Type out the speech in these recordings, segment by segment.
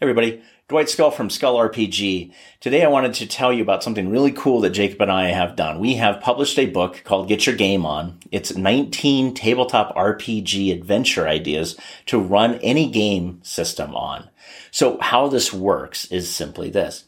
everybody, Dwight Skull from Skull RPG. Today I wanted to tell you about something really cool that Jacob and I have done. We have published a book called Get Your Game On. It's 19 tabletop RPG adventure ideas to run any game system on. So how this works is simply this.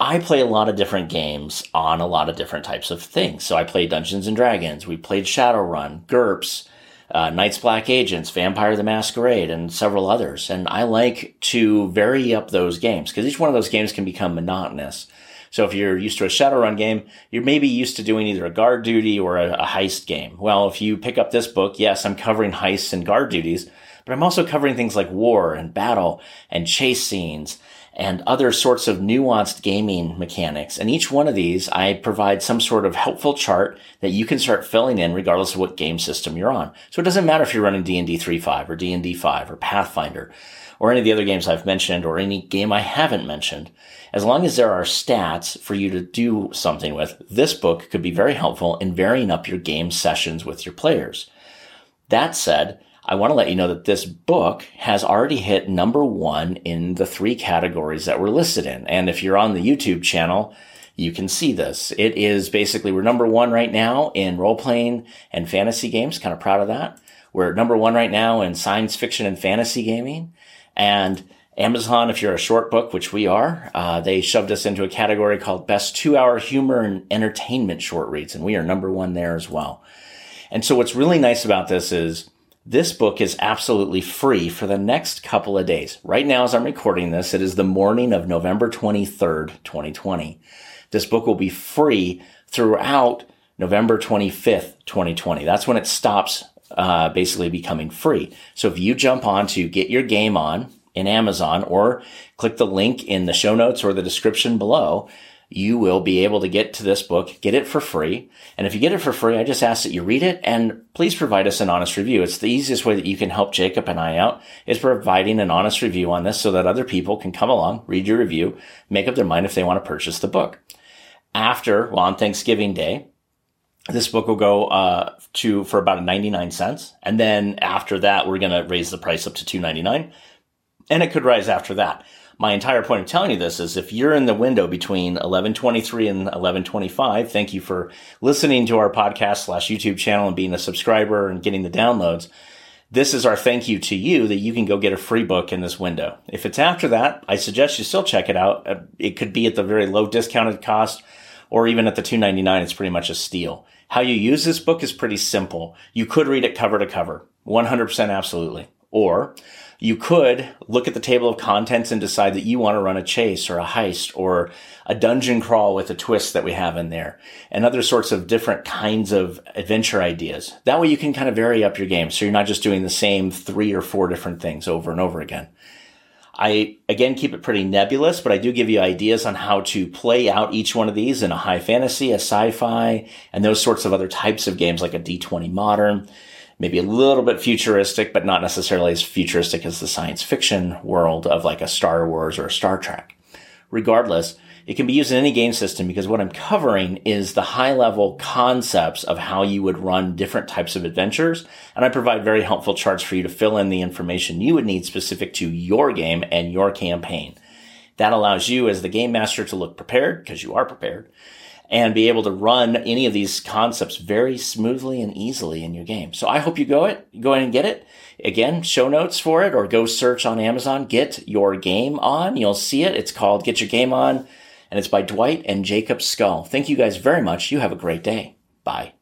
I play a lot of different games on a lot of different types of things. So I play Dungeons and Dragons. We played Shadowrun, GURPS, uh, Night's Black Agents, Vampire the Masquerade, and several others. And I like to vary up those games because each one of those games can become monotonous. So if you're used to a Shadowrun game, you're maybe used to doing either a guard duty or a, a heist game. Well, if you pick up this book, yes, I'm covering heists and guard duties, but I'm also covering things like war and battle and chase scenes and other sorts of nuanced gaming mechanics. And each one of these, I provide some sort of helpful chart that you can start filling in regardless of what game system you're on. So it doesn't matter if you're running D&D 3.5 or D&D 5 or Pathfinder or any of the other games I've mentioned or any game I haven't mentioned. As long as there are stats for you to do something with, this book could be very helpful in varying up your game sessions with your players. That said, I want to let you know that this book has already hit number one in the three categories that we're listed in. And if you're on the YouTube channel, you can see this. It is basically, we're number one right now in role playing and fantasy games. Kind of proud of that. We're number one right now in science fiction and fantasy gaming. And Amazon, if you're a short book, which we are, uh, they shoved us into a category called best two hour humor and entertainment short reads. And we are number one there as well. And so what's really nice about this is this book is absolutely free for the next couple of days. Right now, as I'm recording this, it is the morning of November 23rd, 2020. This book will be free throughout November 25th, 2020. That's when it stops uh, basically becoming free. So if you jump on to get your game on in Amazon or click the link in the show notes or the description below, you will be able to get to this book, get it for free. And if you get it for free, I just ask that you read it and please provide us an honest review. It's the easiest way that you can help Jacob and I out is providing an honest review on this so that other people can come along, read your review, make up their mind if they want to purchase the book. After, well, on Thanksgiving Day, this book will go uh, to for about 99 cents. And then after that, we're going to raise the price up to 299 and it could rise after that my entire point of telling you this is if you're in the window between 1123 and 1125, thank you for listening to our podcast slash YouTube channel and being a subscriber and getting the downloads. This is our thank you to you that you can go get a free book in this window. If it's after that, I suggest you still check it out. Uh, it could be at the very low discounted cost or even at the 299 it's pretty much a steal. How you use this book is pretty simple. You could read it cover to cover. 100% absolutely. Or you could look at the table of contents and decide that you want to run a chase or a heist or a dungeon crawl with a twist that we have in there and other sorts of different kinds of adventure ideas. That way you can kind of vary up your game. So you're not just doing the same three or four different things over and over again. I again keep it pretty nebulous, but I do give you ideas on how to play out each one of these in a high fantasy, a sci-fi, and those sorts of other types of games like a D20 modern maybe a little bit futuristic, but not necessarily as futuristic as the science fiction world of like a Star Wars or a Star Trek. Regardless, it can be used in any game system because what I'm covering is the high level concepts of how you would run different types of adventures. And I provide very helpful charts for you to fill in the information you would need specific to your game and your campaign. That allows you as the game master to look prepared because you are prepared and be able to run any of these concepts very smoothly and easily in your game. So I hope you go it, go ahead and get it. Again, show notes for it or go search on Amazon, get your game on. You'll see it. It's called Get Your Game On and it's by Dwight and Jacob Skull. Thank you guys very much. You have a great day. Bye.